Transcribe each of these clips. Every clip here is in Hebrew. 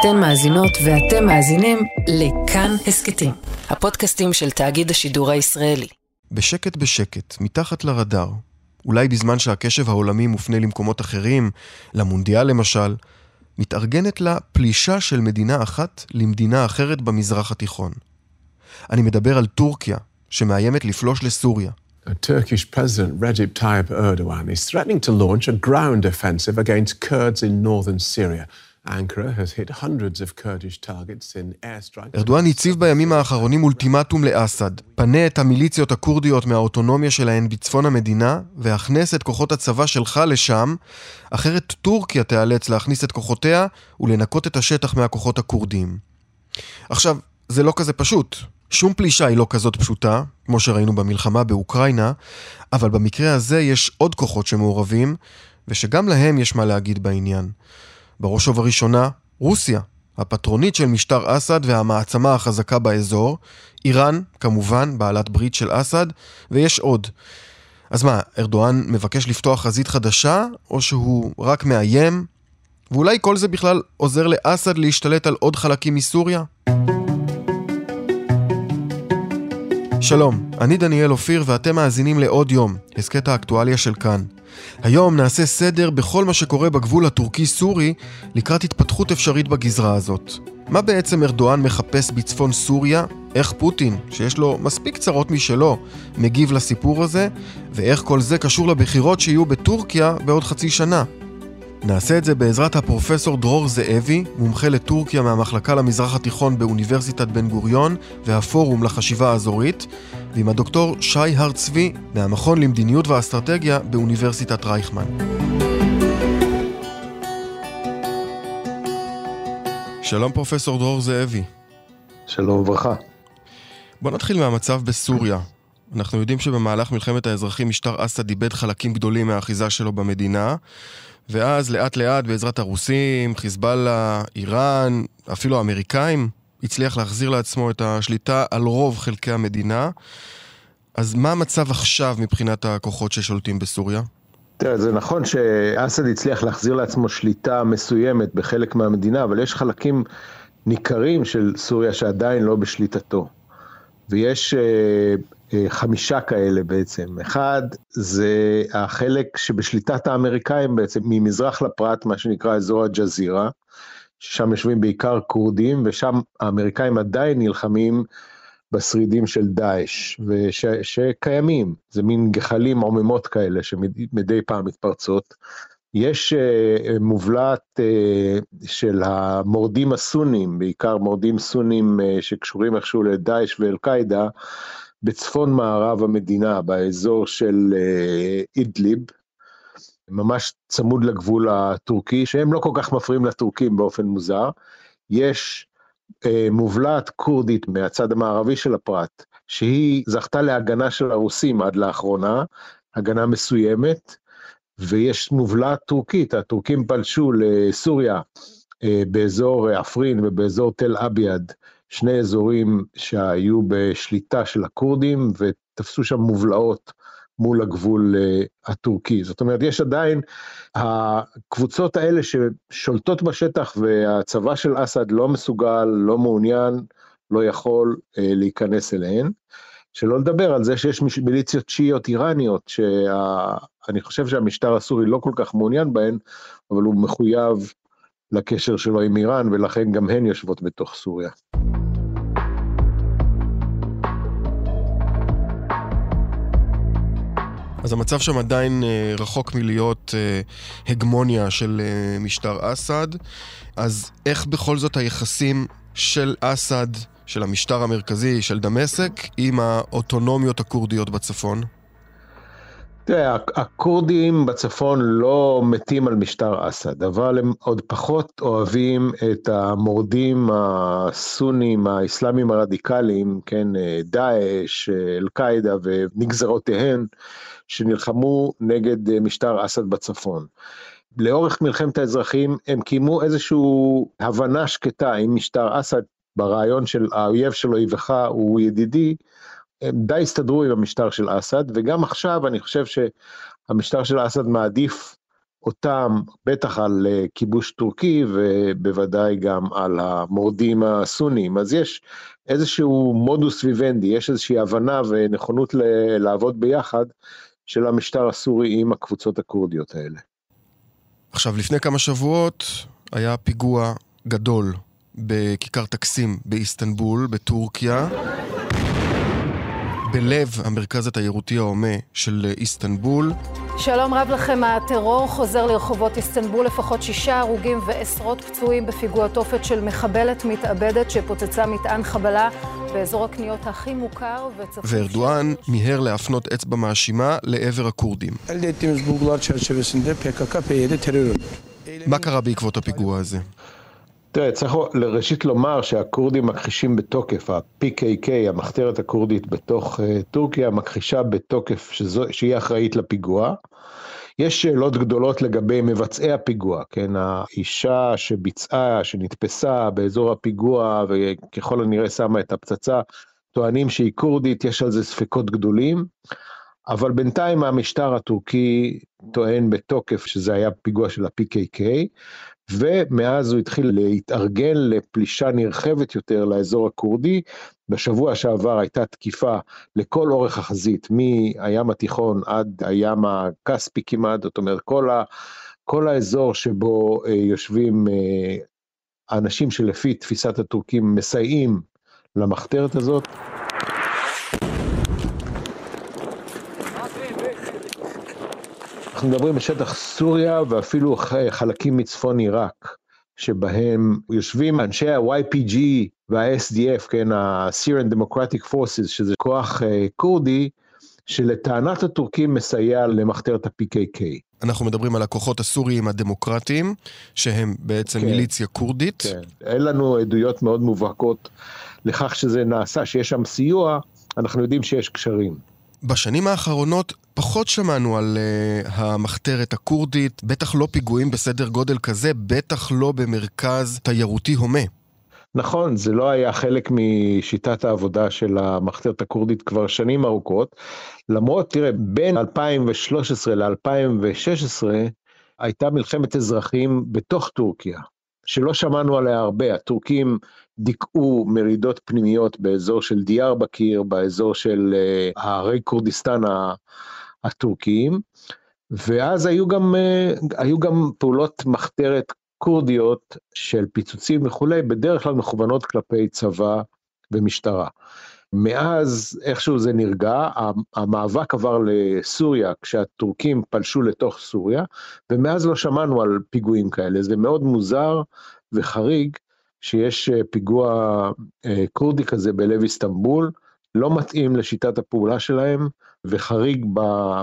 אתן מאזינות ואתם מאזינים לכאן הסכתים, הפודקאסטים של תאגיד השידור הישראלי. בשקט בשקט, מתחת לרדאר, אולי בזמן שהקשב העולמי מופנה למקומות אחרים, למונדיאל למשל, מתארגנת לה פלישה של מדינה אחת למדינה אחרת במזרח התיכון. אני מדבר על טורקיה, שמאיימת לפלוש לסוריה. Turkish President Recep Tayyip Erdogan is threatening to launch a ground offensive against Kurds in northern Syria. ארדואן הציב בימים האחרונים אולטימטום לאסד, פנה את המיליציות הכורדיות מהאוטונומיה שלהן בצפון המדינה, והכנס את כוחות הצבא שלך לשם, אחרת טורקיה תיאלץ להכניס את כוחותיה ולנקות את השטח מהכוחות הכורדים. עכשיו, זה לא כזה פשוט. שום פלישה היא לא כזאת פשוטה, כמו שראינו במלחמה באוקראינה, אבל במקרה הזה יש עוד כוחות שמעורבים, ושגם להם יש מה להגיד בעניין. בראש ובראשונה, רוסיה, הפטרונית של משטר אסד והמעצמה החזקה באזור, איראן, כמובן, בעלת ברית של אסד, ויש עוד. אז מה, ארדואן מבקש לפתוח חזית חדשה, או שהוא רק מאיים? ואולי כל זה בכלל עוזר לאסד להשתלט על עוד חלקים מסוריה? שלום, אני דניאל אופיר ואתם מאזינים לעוד יום, הסכת האקטואליה של כאן. היום נעשה סדר בכל מה שקורה בגבול הטורקי-סורי לקראת התפתחות אפשרית בגזרה הזאת. מה בעצם ארדואן מחפש בצפון סוריה? איך פוטין, שיש לו מספיק צרות משלו, מגיב לסיפור הזה? ואיך כל זה קשור לבחירות שיהיו בטורקיה בעוד חצי שנה? נעשה את זה בעזרת הפרופסור דרור זאבי, מומחה לטורקיה מהמחלקה למזרח התיכון באוניברסיטת בן גוריון והפורום לחשיבה האזורית, ועם הדוקטור שי הר צבי מהמכון למדיניות ואסטרטגיה באוניברסיטת רייכמן. שלום פרופסור דרור זאבי. שלום וברכה. בוא נתחיל מהמצב בסוריה. אנחנו יודעים שבמהלך מלחמת האזרחים משטר אסד איבד חלקים גדולים מהאחיזה שלו במדינה, ואז לאט לאט בעזרת הרוסים, חיזבאללה, איראן, אפילו האמריקאים, הצליח להחזיר לעצמו את השליטה על רוב חלקי המדינה. אז מה המצב עכשיו מבחינת הכוחות ששולטים בסוריה? תראה, זה נכון שאסד הצליח להחזיר לעצמו שליטה מסוימת בחלק מהמדינה, אבל יש חלקים ניכרים של סוריה שעדיין לא בשליטתו. ויש אה, חמישה כאלה בעצם. אחד, זה החלק שבשליטת האמריקאים בעצם, ממזרח לפרט, מה שנקרא אזור הג'זירה, ששם יושבים בעיקר כורדים, ושם האמריקאים עדיין נלחמים בשרידים של דאעש, שקיימים, זה מין גחלים עוממות כאלה שמדי פעם מתפרצות. יש uh, מובלעת uh, של המורדים הסונים, בעיקר מורדים סונים uh, שקשורים איכשהו לדאעש ואל-קאעידה, בצפון מערב המדינה, באזור של uh, אידליב, ממש צמוד לגבול הטורקי, שהם לא כל כך מפריעים לטורקים באופן מוזר. יש uh, מובלעת כורדית מהצד המערבי של הפרט, שהיא זכתה להגנה של הרוסים עד לאחרונה, הגנה מסוימת, ויש מובלעת טורקית, הטורקים פלשו לסוריה אה, באזור עפרין ובאזור תל אביעד, שני אזורים שהיו בשליטה של הכורדים ותפסו שם מובלעות מול הגבול אה, הטורקי. זאת אומרת, יש עדיין, הקבוצות האלה ששולטות בשטח והצבא של אסד לא מסוגל, לא מעוניין, לא יכול אה, להיכנס אליהן. שלא לדבר על זה שיש מיליציות שיעיות איראניות, שאני חושב שהמשטר הסורי לא כל כך מעוניין בהן, אבל הוא מחויב לקשר שלו עם איראן, ולכן גם הן יושבות בתוך סוריה. אז המצב שם עדיין אה, רחוק מלהיות אה, הגמוניה של אה, משטר אסד, אז איך בכל זאת היחסים של אסד של המשטר המרכזי של דמשק עם האוטונומיות הכורדיות בצפון? תראה, הכורדים בצפון לא מתים על משטר אסד, אבל הם עוד פחות אוהבים את המורדים הסונים, האסלאמים הרדיקליים, כן, דאעש, אל-קאעידה ונגזרותיהן, שנלחמו נגד משטר אסד בצפון. לאורך מלחמת האזרחים הם קיימו איזושהי הבנה שקטה עם משטר אסד ברעיון של האויב של אויבך הוא ידידי, הם די הסתדרו עם המשטר של אסד, וגם עכשיו אני חושב שהמשטר של אסד מעדיף אותם בטח על אה, כיבוש טורקי ובוודאי גם על המורדים הסונים. אז יש איזשהו מודוס ויבנדי, יש איזושהי הבנה ונכונות לעבוד ביחד של המשטר הסורי עם הקבוצות הכורדיות האלה. עכשיו, לפני כמה שבועות היה פיגוע גדול בכיכר טקסים באיסטנבול, בטורקיה. בלב המרכז התיירותי ההומה של איסטנבול. שלום רב לכם, הטרור חוזר לרחובות איסטנבול, לפחות שישה הרוגים ועשרות פצועים בפיגוע תופת של מחבלת מתאבדת שפוצצה מטען חבלה באזור הקניות הכי מוכר וצפוף... וארדואן מיהר להפנות אצבע מאשימה לעבר הכורדים. מה קרה בעקבות הפיגוע הזה? תראה, צריך ראשית לומר שהכורדים מכחישים בתוקף, ה-PKK, המחתרת הכורדית בתוך uh, טורקיה, מכחישה בתוקף שזו, שהיא אחראית לפיגוע. יש שאלות גדולות לגבי מבצעי הפיגוע, כן, האישה שביצעה, שנתפסה באזור הפיגוע וככל הנראה שמה את הפצצה, טוענים שהיא כורדית, יש על זה ספקות גדולים, אבל בינתיים המשטר הטורקי טוען בתוקף שזה היה פיגוע של ה-PKK, ומאז הוא התחיל להתארגן לפלישה נרחבת יותר לאזור הכורדי. בשבוע שעבר הייתה תקיפה לכל אורך החזית, מהים התיכון עד הים הכספי כמעט, זאת אומרת כל, ה, כל האזור שבו אה, יושבים אה, האנשים שלפי תפיסת הטורקים מסייעים למחתרת הזאת. אנחנו מדברים בשטח סוריה ואפילו חלקים מצפון עיראק, שבהם יושבים אנשי ה-YPG וה-SDF, כן, ה-Syrian Democratic Forces, שזה כוח uh, כורדי, שלטענת הטורקים מסייע למחתרת ה-PKK. אנחנו מדברים על הכוחות הסוריים הדמוקרטיים, שהם בעצם כן, מיליציה כורדית. כן, אין לנו עדויות מאוד מובהקות לכך שזה נעשה, שיש שם סיוע, אנחנו יודעים שיש קשרים. בשנים האחרונות פחות שמענו על uh, המחתרת הכורדית, בטח לא פיגועים בסדר גודל כזה, בטח לא במרכז תיירותי הומה. נכון, זה לא היה חלק משיטת העבודה של המחתרת הכורדית כבר שנים ארוכות. למרות, תראה, בין 2013 ל-2016 הייתה מלחמת אזרחים בתוך טורקיה. שלא שמענו עליה הרבה, הטורקים דיכאו מרידות פנימיות באזור של דיאר בקיר, באזור של uh, הערי כורדיסטן הטורקיים, ואז היו גם, uh, היו גם פעולות מחתרת כורדיות של פיצוצים וכולי, בדרך כלל מכוונות כלפי צבא ומשטרה. מאז איכשהו זה נרגע, המאבק עבר לסוריה כשהטורקים פלשו לתוך סוריה, ומאז לא שמענו על פיגועים כאלה, זה מאוד מוזר וחריג שיש אה, פיגוע אה, כורדי כזה בלב איסטנבול, לא מתאים לשיטת הפעולה שלהם וחריג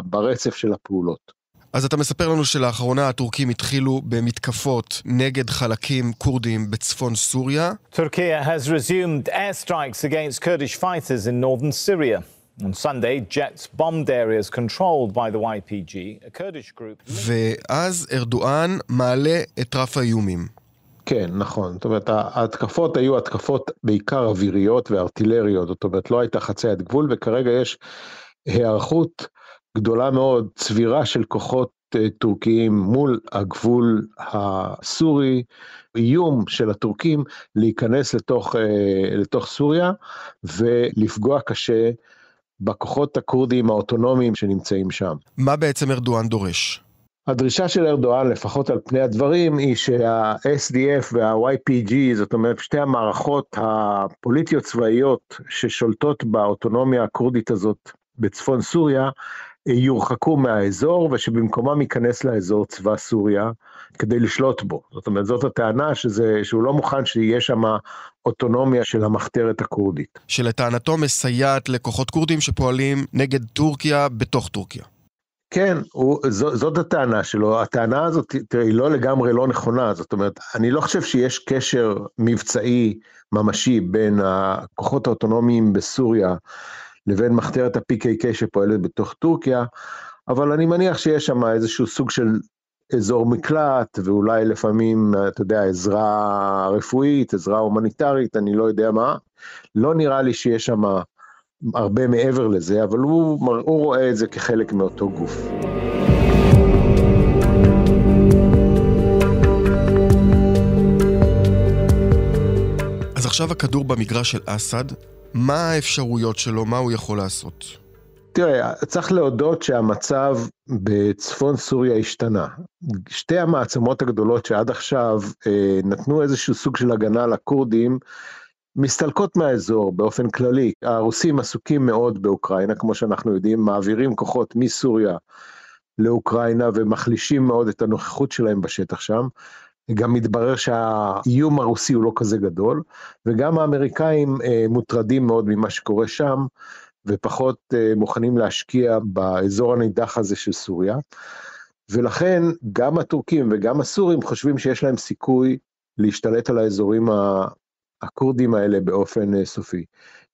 ברצף של הפעולות. אז אתה מספר לנו שלאחרונה הטורקים התחילו במתקפות נגד חלקים כורדים בצפון סוריה. Turkey has resumed airstrikes against Kurdish fighters in northern Syria. On Sunday, jets bombed areas controlled by the YPG, a Kurdish group... ואז ארדואן מעלה את רף האיומים. כן, נכון. זאת אומרת, ההתקפות היו התקפות בעיקר אוויריות וארטילריות, זאת אומרת, לא הייתה חציית גבול, וכרגע יש היערכות גדולה מאוד, צבירה של כוחות אה, טורקיים מול הגבול הסורי, איום של הטורקים להיכנס לתוך, אה, לתוך סוריה ולפגוע קשה בכוחות הכורדים האוטונומיים שנמצאים שם. מה בעצם ארדואן דורש? הדרישה של ארדואן, לפחות על פני הדברים, היא שה-SDF וה-YPG, זאת אומרת שתי המערכות הפוליטיות צבאיות ששולטות באוטונומיה הכורדית הזאת בצפון סוריה, יורחקו מהאזור ושבמקומם ייכנס לאזור צבא סוריה כדי לשלוט בו. זאת אומרת, זאת הטענה שזה, שהוא לא מוכן שיהיה שם אוטונומיה של המחתרת הכורדית. שלטענתו מסייעת לכוחות כורדים שפועלים נגד טורקיה בתוך טורקיה. כן, הוא, זו, זאת הטענה שלו. הטענה הזאת, תראה, היא לא לגמרי לא נכונה. זאת אומרת, אני לא חושב שיש קשר מבצעי ממשי בין הכוחות האוטונומיים בסוריה לבין מחתרת ה-PKK שפועלת בתוך טורקיה, אבל אני מניח שיש שם איזשהו סוג של אזור מקלט, ואולי לפעמים, אתה יודע, עזרה רפואית, עזרה הומניטרית, אני לא יודע מה. לא נראה לי שיש שם הרבה מעבר לזה, אבל הוא, הוא רואה את זה כחלק מאותו גוף. אז עכשיו הכדור במגרש של אסד, מה האפשרויות שלו, מה הוא יכול לעשות? תראה, צריך להודות שהמצב בצפון סוריה השתנה. שתי המעצמות הגדולות שעד עכשיו אה, נתנו איזשהו סוג של הגנה לכורדים, מסתלקות מהאזור באופן כללי. הרוסים עסוקים מאוד באוקראינה, כמו שאנחנו יודעים, מעבירים כוחות מסוריה לאוקראינה ומחלישים מאוד את הנוכחות שלהם בשטח שם. גם מתברר שהאיום הרוסי הוא לא כזה גדול, וגם האמריקאים אה, מוטרדים מאוד ממה שקורה שם, ופחות אה, מוכנים להשקיע באזור הנידח הזה של סוריה. ולכן גם הטורקים וגם הסורים חושבים שיש להם סיכוי להשתלט על האזורים הכורדים האלה באופן אה, סופי.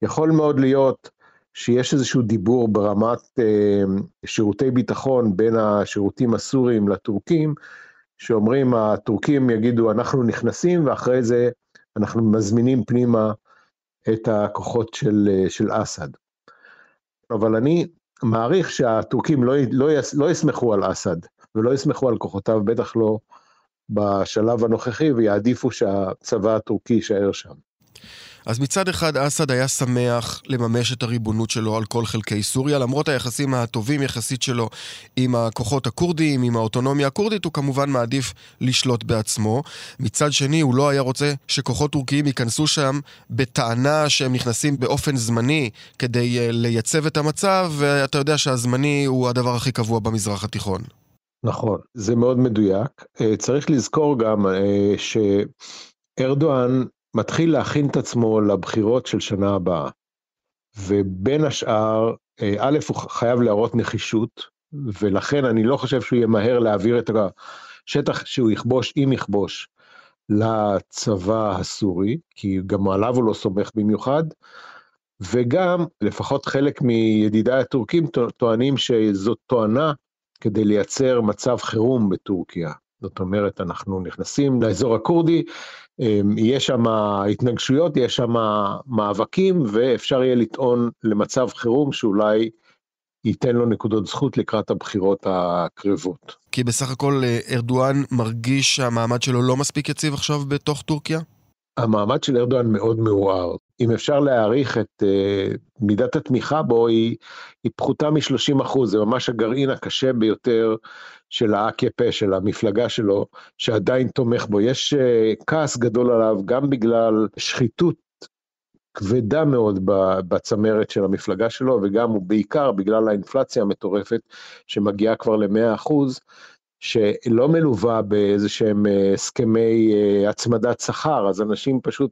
יכול מאוד להיות שיש איזשהו דיבור ברמת אה, שירותי ביטחון בין השירותים הסוריים לטורקים, שאומרים הטורקים יגידו אנחנו נכנסים ואחרי זה אנחנו מזמינים פנימה את הכוחות של, אה, של אסד. אבל אני מעריך שהטורקים לא, לא, לא יסמכו על אסד ולא יסמכו על כוחותיו, בטח לא בשלב הנוכחי, ויעדיפו שהצבא הטורקי יישאר שם. אז מצד אחד אסד היה שמח לממש את הריבונות שלו על כל חלקי סוריה, למרות היחסים הטובים יחסית שלו עם הכוחות הכורדיים, עם האוטונומיה הכורדית, הוא כמובן מעדיף לשלוט בעצמו. מצד שני, הוא לא היה רוצה שכוחות טורקיים ייכנסו שם בטענה שהם נכנסים באופן זמני כדי אה, לייצב את המצב, ואתה יודע שהזמני הוא הדבר הכי קבוע במזרח התיכון. נכון, זה מאוד מדויק. אה, צריך לזכור גם אה, שארדואן מתחיל להכין את עצמו לבחירות של שנה הבאה. ובין השאר, אה, א', הוא חייב להראות נחישות, ולכן אני לא חושב שהוא ימהר להעביר את השטח שהוא יכבוש, אם יכבוש, לצבא הסורי, כי גם עליו הוא לא סומך במיוחד, וגם, לפחות חלק מידידיי הטורקים טוענים שזאת תואנה כדי לייצר מצב חירום בטורקיה. זאת אומרת, אנחנו נכנסים לאזור הכורדי, אמ, יש שם התנגשויות, יש שם מאבקים, ואפשר יהיה לטעון למצב חירום שאולי ייתן לו נקודות זכות לקראת הבחירות הקרבות. כי בסך הכל אה, ארדואן מרגיש שהמעמד שלו לא מספיק יציב עכשיו בתוך טורקיה? המעמד של ארדואן מאוד מעורער. אם אפשר להעריך את uh, מידת התמיכה בו, היא, היא פחותה מ-30 אחוז, זה ממש הגרעין הקשה ביותר של ה-AKP, של המפלגה שלו, שעדיין תומך בו. יש uh, כעס גדול עליו, גם בגלל שחיתות כבדה מאוד בצמרת של המפלגה שלו, וגם ובעיקר בגלל האינפלציה המטורפת שמגיעה כבר ל-100 אחוז. שלא מלווה באיזה שהם אה, הסכמי הצמדת שכר, אז אנשים פשוט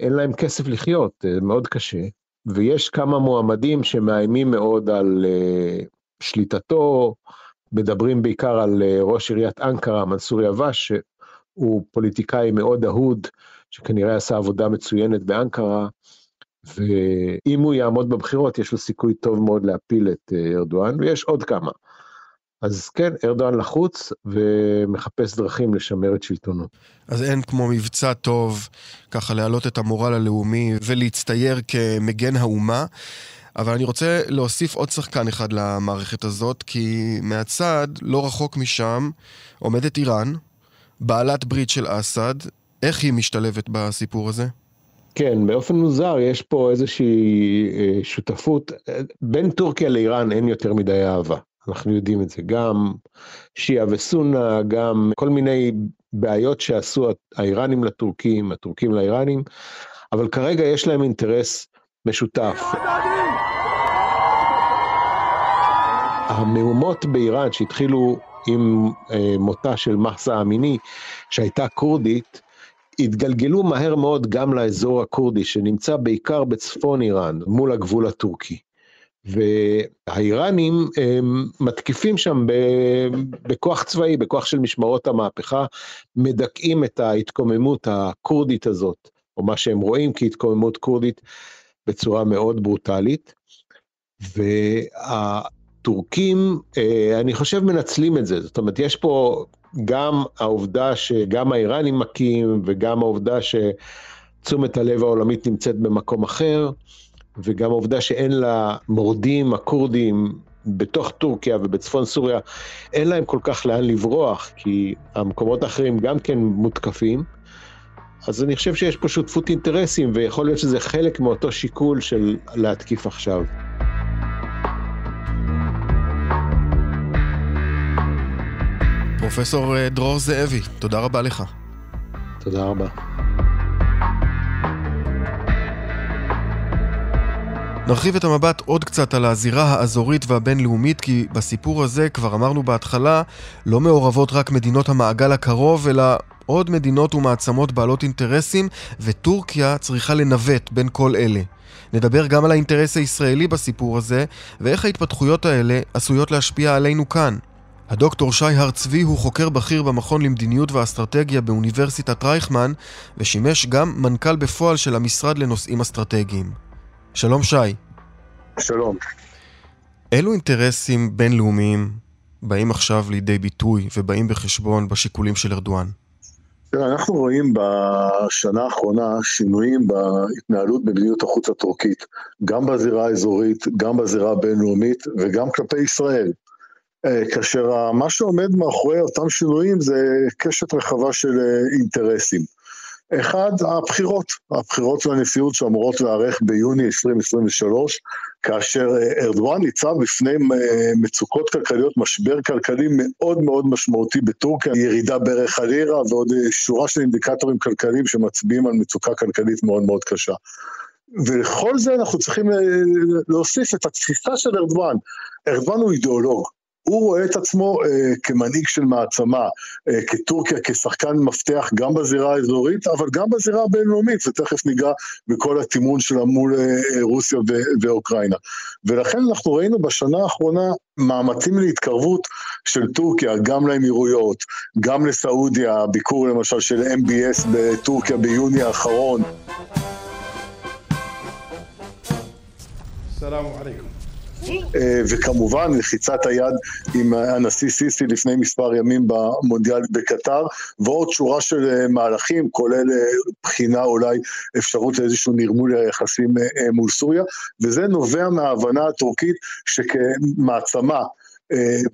אין להם כסף לחיות, זה מאוד קשה. ויש כמה מועמדים שמאיימים מאוד על uh, שליטתו, מדברים בעיקר על uh, ראש עיריית אנקרה, מנסור יבש, שהוא פוליטיקאי מאוד אהוד, שכנראה עשה עבודה מצוינת באנקרה, ואם הוא יעמוד בבחירות, יש לו סיכוי טוב מאוד להפיל את uh, ארדואן, ויש עוד כמה. אז כן, ארדואן לחוץ ומחפש דרכים לשמר את שלטונו. אז אין כמו מבצע טוב, ככה להעלות את המורל הלאומי ולהצטייר כמגן האומה. אבל אני רוצה להוסיף עוד שחקן אחד למערכת הזאת, כי מהצד, לא רחוק משם, עומדת איראן, בעלת ברית של אסד. איך היא משתלבת בסיפור הזה? כן, באופן מוזר יש פה איזושהי אה, שותפות. בין טורקיה לאיראן אין יותר מדי אהבה. אנחנו יודעים את זה, גם שיעה וסונה, גם כל מיני בעיות שעשו האיראנים לטורקים, הטורקים לאיראנים, אבל כרגע יש להם אינטרס משותף. המהומות באיראן שהתחילו עם אה, מותה של מחסה אמיני, שהייתה כורדית, התגלגלו מהר מאוד גם לאזור הכורדי, שנמצא בעיקר בצפון איראן, מול הגבול הטורקי. והאיראנים הם מתקיפים שם בכוח צבאי, בכוח של משמרות המהפכה, מדכאים את ההתקוממות הכורדית הזאת, או מה שהם רואים כהתקוממות כורדית, בצורה מאוד ברוטלית. והטורקים, אה, אני חושב, מנצלים את זה. זאת אומרת, יש פה גם העובדה שגם האיראנים מכים, וגם העובדה שתשומת הלב העולמית נמצאת במקום אחר. וגם העובדה שאין לה מורדים הכורדים בתוך טורקיה ובצפון סוריה, אין להם כל כך לאן לברוח, כי המקומות האחרים גם כן מותקפים. אז אני חושב שיש פה שותפות אינטרסים, ויכול להיות שזה חלק מאותו שיקול של להתקיף עכשיו. פרופסור אה, דרור זאבי, תודה רבה לך. תודה רבה. נרחיב את המבט עוד קצת על הזירה האזורית והבינלאומית, כי בסיפור הזה, כבר אמרנו בהתחלה, לא מעורבות רק מדינות המעגל הקרוב, אלא עוד מדינות ומעצמות בעלות אינטרסים, וטורקיה צריכה לנווט בין כל אלה. נדבר גם על האינטרס הישראלי בסיפור הזה, ואיך ההתפתחויות האלה עשויות להשפיע עלינו כאן. הדוקטור שי הר צבי הוא חוקר בכיר במכון למדיניות ואסטרטגיה באוניברסיטת רייכמן, ושימש גם מנכ"ל בפועל של המשרד לנושאים אסטרטגיים. שלום שי. שלום. אילו אינטרסים בינלאומיים באים עכשיו לידי ביטוי ובאים בחשבון בשיקולים של ארדואן? אנחנו רואים בשנה האחרונה שינויים בהתנהלות במדיניות החוץ הטורקית, גם בזירה האזורית, גם בזירה הבינלאומית וגם כלפי ישראל. אה, כאשר מה שעומד מאחורי אותם שינויים זה קשת רחבה של אה, אינטרסים. אחד, הבחירות, הבחירות לנשיאות שאמורות להיערך ביוני 2023, כאשר אה, ארדואן ניצב בפני אה, מצוקות כלכליות, משבר כלכלי מאוד מאוד משמעותי בטורקיה, ירידה בערך הלירה ועוד אה, שורה של אינדיקטורים כלכליים שמצביעים על מצוקה כלכלית מאוד מאוד קשה. ולכל זה אנחנו צריכים להוסיף את התפיסה של ארדואן. ארדואן הוא אידיאולוג, הוא רואה את עצמו אה, כמנהיג של מעצמה, אה, כטורקיה, כשחקן מפתח גם בזירה האזורית, אבל גם בזירה הבינלאומית, ותכף ניגע בכל התימון שלה מול אה, רוסיה ו- ואוקראינה. ולכן אנחנו ראינו בשנה האחרונה מאמצים להתקרבות של טורקיה, גם לאמירויות, גם לסעודיה, ביקור למשל של MBS בטורקיה ביוני האחרון. סלאם עליכם. אה, וכמובן לחיצת היד עם הנשיא סיסי לפני מספר ימים במונדיאל בקטר, ועוד שורה של אה, מהלכים, כולל אה, בחינה אולי אפשרות לאיזשהו נרמול היחסים מול סוריה, וזה נובע מההבנה הטורקית שכמעצמה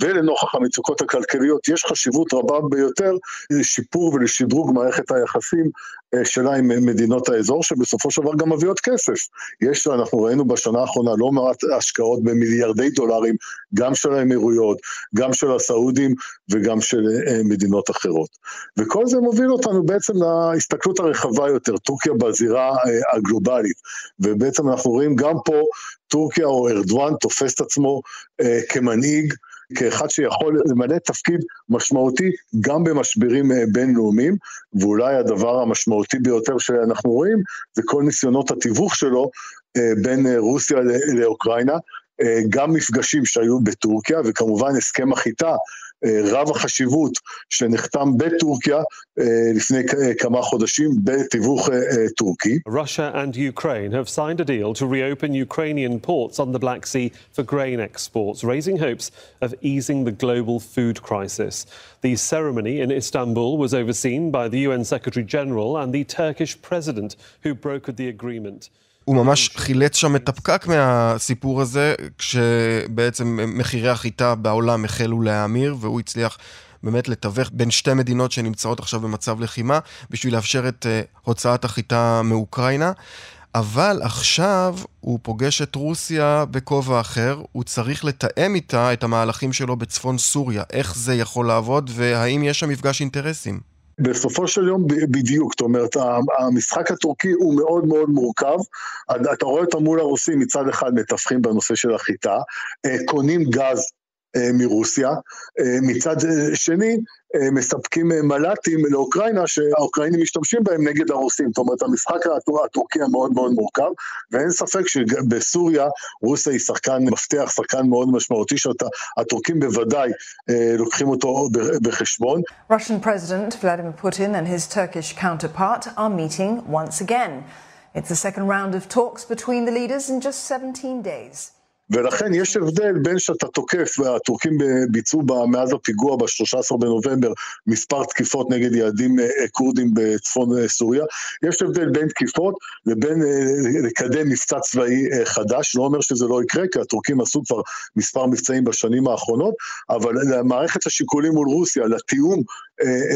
ולנוכח המצוקות הכלכליות, יש חשיבות רבה ביותר לשיפור ולשדרוג מערכת היחסים שלה עם מדינות האזור, שבסופו של דבר גם מביאות כסף. יש, אנחנו ראינו בשנה האחרונה לא מעט השקעות במיליארדי דולרים, גם של האמירויות, גם של הסעודים וגם של אה, מדינות אחרות. וכל זה מוביל אותנו בעצם להסתכלות הרחבה יותר, טורקיה בזירה הגלובלית. ובעצם אנחנו רואים גם פה טורקיה או ארדואן תופס את עצמו אה, כמנהיג, כאחד שיכול למלא תפקיד משמעותי גם במשברים אה, בינלאומיים, ואולי הדבר המשמעותי ביותר שאנחנו רואים זה כל ניסיונות התיווך שלו אה, בין אה, רוסיה לאוקראינה, גם מפגשים שהיו בטורקיה וכמובן הסכם החיטה רב החשיבות שנחתם בטורקיה לפני כמה חודשים בתיווך טורקי. Russia and Ukraine have signed a deal to reopen Ukrainian ports on the Black Sea for grain exports, raising hopes of easing the global food crisis. The ceremony in Istanbul was overseen by the UN Secretary General and the Turkish president who brokered the agreement. הוא ממש חילץ שם את הפקק מהסיפור הזה, כשבעצם מחירי החיטה בעולם החלו להאמיר, והוא הצליח באמת לתווך בין שתי מדינות שנמצאות עכשיו במצב לחימה, בשביל לאפשר את uh, הוצאת החיטה מאוקראינה. אבל עכשיו הוא פוגש את רוסיה בכובע אחר, הוא צריך לתאם איתה את המהלכים שלו בצפון סוריה. איך זה יכול לעבוד, והאם יש שם מפגש אינטרסים? בסופו של יום בדיוק, זאת אומרת, המשחק הטורקי הוא מאוד מאוד מורכב, אתה רואה אותם מול הרוסים מצד אחד מתווכים בנושא של החיטה, אה, קונים גז מרוסיה, אה, מצד שני מספקים מל"טים לאוקראינה שהאוקראינים משתמשים בהם נגד הרוסים, זאת אומרת המשחק הטורקי המאוד מאוד מורכב ואין ספק שבסוריה רוסיה היא שחקן מפתח, שחקן מאוד משמעותי שהטורקים בוודאי לוקחים אותו בחשבון. Russian President Vladimir Putin and his Turkish counterpart are meeting once again. It's the second round of talks between the leaders in just 17 days. ולכן יש הבדל בין שאתה תוקף, והטורקים ביצעו מאז הפיגוע ב-13 בנובמבר מספר תקיפות נגד יעדים אה, כורדים בצפון אה, סוריה, יש הבדל בין תקיפות לבין אה, לקדם מבצע צבאי חדש, לא אומר שזה לא יקרה, כי הטורקים עשו כבר מספר מבצעים בשנים האחרונות, אבל למערכת השיקולים מול רוסיה, לתיאום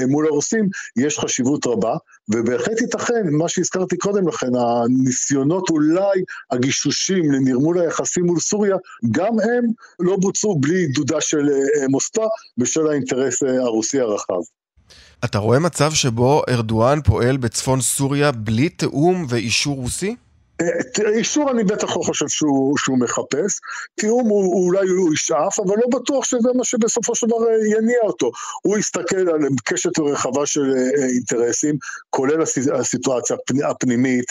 מול הרוסים, יש חשיבות רבה, ובהחלט ייתכן, מה שהזכרתי קודם לכן, הניסיונות אולי, הגישושים לנרמול היחסים מול סוריה, גם הם לא בוצעו בלי עידודה של אה, מוסקבה בשל האינטרס אה, הרוסי הרחב. אתה רואה מצב שבו ארדואן פועל בצפון סוריה בלי תיאום ואישור רוסי? אישור אני בטח לא חושב שהוא, שהוא מחפש, תיאום הוא, אולי הוא ישאף, אבל לא בטוח שזה מה שבסופו של דבר אה, יניע אותו. הוא יסתכל על קשת רחבה של אה, אינטרסים, כולל הסיטואציה הפנימית,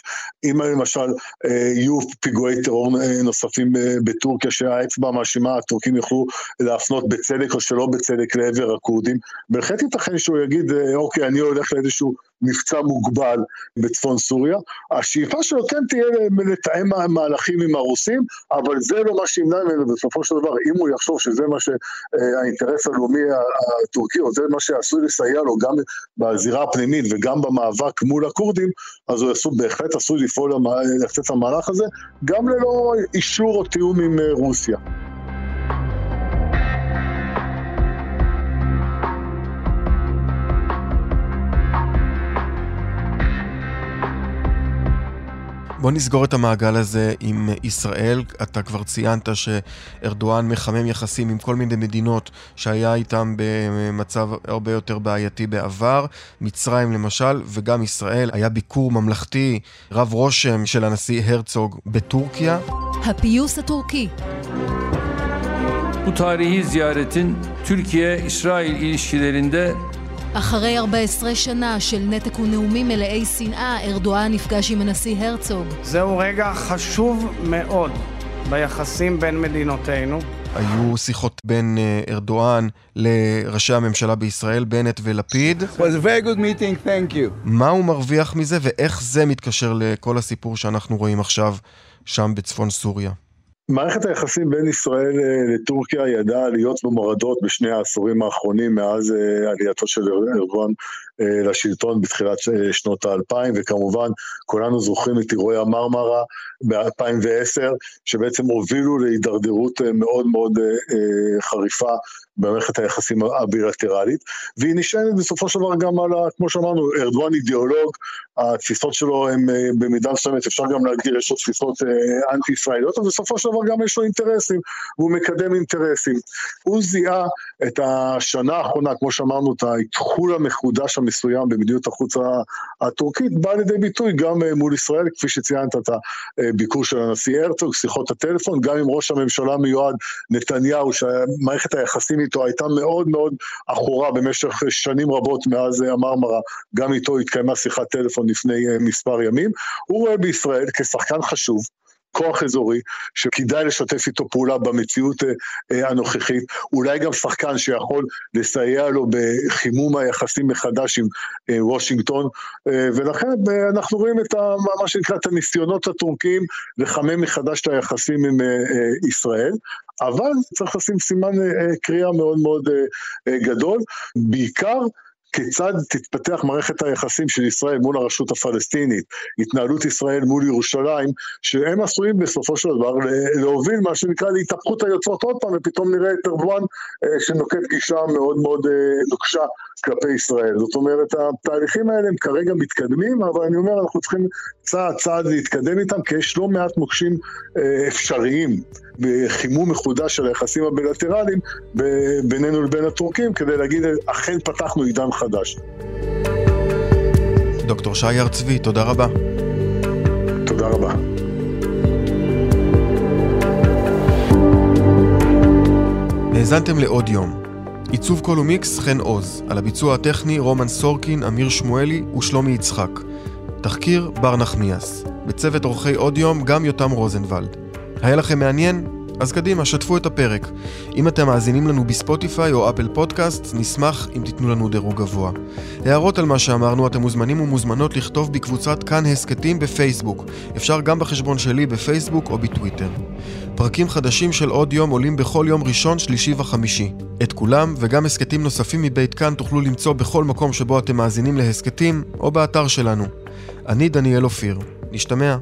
אם למשל אה, יהיו פיגועי טרור נוספים בטורקיה, שהאצבע המאשימה, הטורקים יוכלו להפנות בצדק או שלא בצדק לעבר הכורדים, בהחלט ייתכן שהוא יגיד, אוקיי, אני הולך לאיזשהו מבצע מוגבל בצפון סוריה. השאיפה שלו כן תהיה לתאם מהלכים עם הרוסים, אבל זה לא מה שימנע ממנו בסופו של דבר, אם הוא יחשוב שזה מה שהאינטרס הלאומי הטורקי, או זה מה שעשוי לסייע לו גם בזירה הפנימית וגם במאבק מול הכורדים, אז הוא עשו, בהחלט עשוי לפעול, לצאת למהלך הזה, גם ללא אישור או תיאום עם רוסיה. בוא נסגור את המעגל הזה עם ישראל. אתה כבר ציינת שארדואן מחמם יחסים עם כל מיני מדינות שהיה איתם במצב הרבה יותר בעייתי בעבר. מצרים למשל, וגם ישראל. היה ביקור ממלכתי רב רושם של הנשיא הרצוג בטורקיה. הפיוס הטורקי Bu tarihi ziyaretin Türkiye-İsrail ilişkilerinde אחרי 14 שנה של נתק ונאומים מלאי שנאה, ארדואן נפגש עם הנשיא הרצוג. זהו רגע חשוב מאוד ביחסים בין מדינותינו. היו שיחות בין אה, ארדואן לראשי הממשלה בישראל, בנט ולפיד. מה הוא מרוויח מזה ואיך זה מתקשר לכל הסיפור שאנחנו רואים עכשיו שם בצפון סוריה? מערכת היחסים בין ישראל אה, לטורקיה ידעה עליות ומורדות בשני העשורים האחרונים מאז אה, עלייתו של ארדואן לשלטון בתחילת שנות האלפיים, וכמובן כולנו זוכרים את אירועי המרמרה ב-2010, שבעצם הובילו להידרדרות מאוד מאוד חריפה במערכת היחסים הבילטרלית, והיא נשענת בסופו של דבר גם על, כמו שאמרנו, ארדואן אידיאולוג, התפיסות שלו הן במידה מסוימת, אפשר גם להגדיר, יש לו תפיסות אנטי-ישראליות, אבל בסופו של דבר גם יש לו אינטרסים, והוא מקדם אינטרסים. הוא זיהה את השנה האחרונה, כמו שאמרנו, את האתחול המחודש המסוים במדיניות החוץ הטורקית, בא לידי ביטוי גם אה, מול ישראל, כפי שציינת את הביקור של הנשיא הרצוג, שיחות הטלפון, גם עם ראש הממשלה המיועד נתניהו, שמערכת היחסים איתו הייתה מאוד מאוד עכורה במשך שנים רבות מאז אה, המרמרה, גם איתו התקיימה שיחת טלפון לפני אה, מספר ימים. הוא רואה בישראל כשחקן חשוב, כוח אזורי, שכדאי לשתף איתו פעולה במציאות אה, אה, הנוכחית, אולי גם שחקן שיכול לסייע לו בחימום היחסים מחדש עם אה, וושינגטון, ולכן אנחנו רואים את ה, מה שנקרא את הניסיונות הטורקיים לחמם מחדש את היחסים עם ישראל, אבל צריך לשים סימן קריאה מאוד מאוד גדול, בעיקר כיצד תתפתח מערכת היחסים של ישראל מול הרשות הפלסטינית, התנהלות ישראל מול ירושלים, שהם עשויים בסופו של דבר להוביל מה שנקרא להתהפכות היוצרות עוד פעם, ופתאום נראה את ארדואן אה, שנוקט גישה מאוד מאוד אה, נוקשה כלפי ישראל. זאת אומרת, התהליכים האלה הם כרגע מתקדמים, אבל אני אומר, אנחנו צריכים צעד צעד להתקדם איתם, כי יש לא מעט מוקשים אה, אפשריים בחימום מחודש של היחסים הבילטרליים בינינו לבין הטורקים, כדי להגיד, אכן פתחנו עידן חדש. דוקטור שי הר צבי, תודה רבה. תודה רבה. האזנתם לעוד יום. עיצוב קול ומיקס חן עוז, על הביצוע הטכני רומן סורקין, אמיר שמואלי ושלומי יצחק. תחקיר בר נחמיאס. בצוות עורכי עוד יום גם יותם רוזנבלד. היה לכם מעניין? אז קדימה, שתפו את הפרק. אם אתם מאזינים לנו בספוטיפיי או אפל פודקאסט, נשמח אם תיתנו לנו דירוג גבוה. הערות על מה שאמרנו, אתם מוזמנים ומוזמנות לכתוב בקבוצת כאן הסכתים בפייסבוק. אפשר גם בחשבון שלי בפייסבוק או בטוויטר. פרקים חדשים של עוד יום עולים בכל יום ראשון, שלישי וחמישי. את כולם, וגם הסכתים נוספים מבית כאן תוכלו למצוא בכל מקום שבו אתם מאזינים להסכתים, או באתר שלנו. אני דניאל אופיר. נשתמע.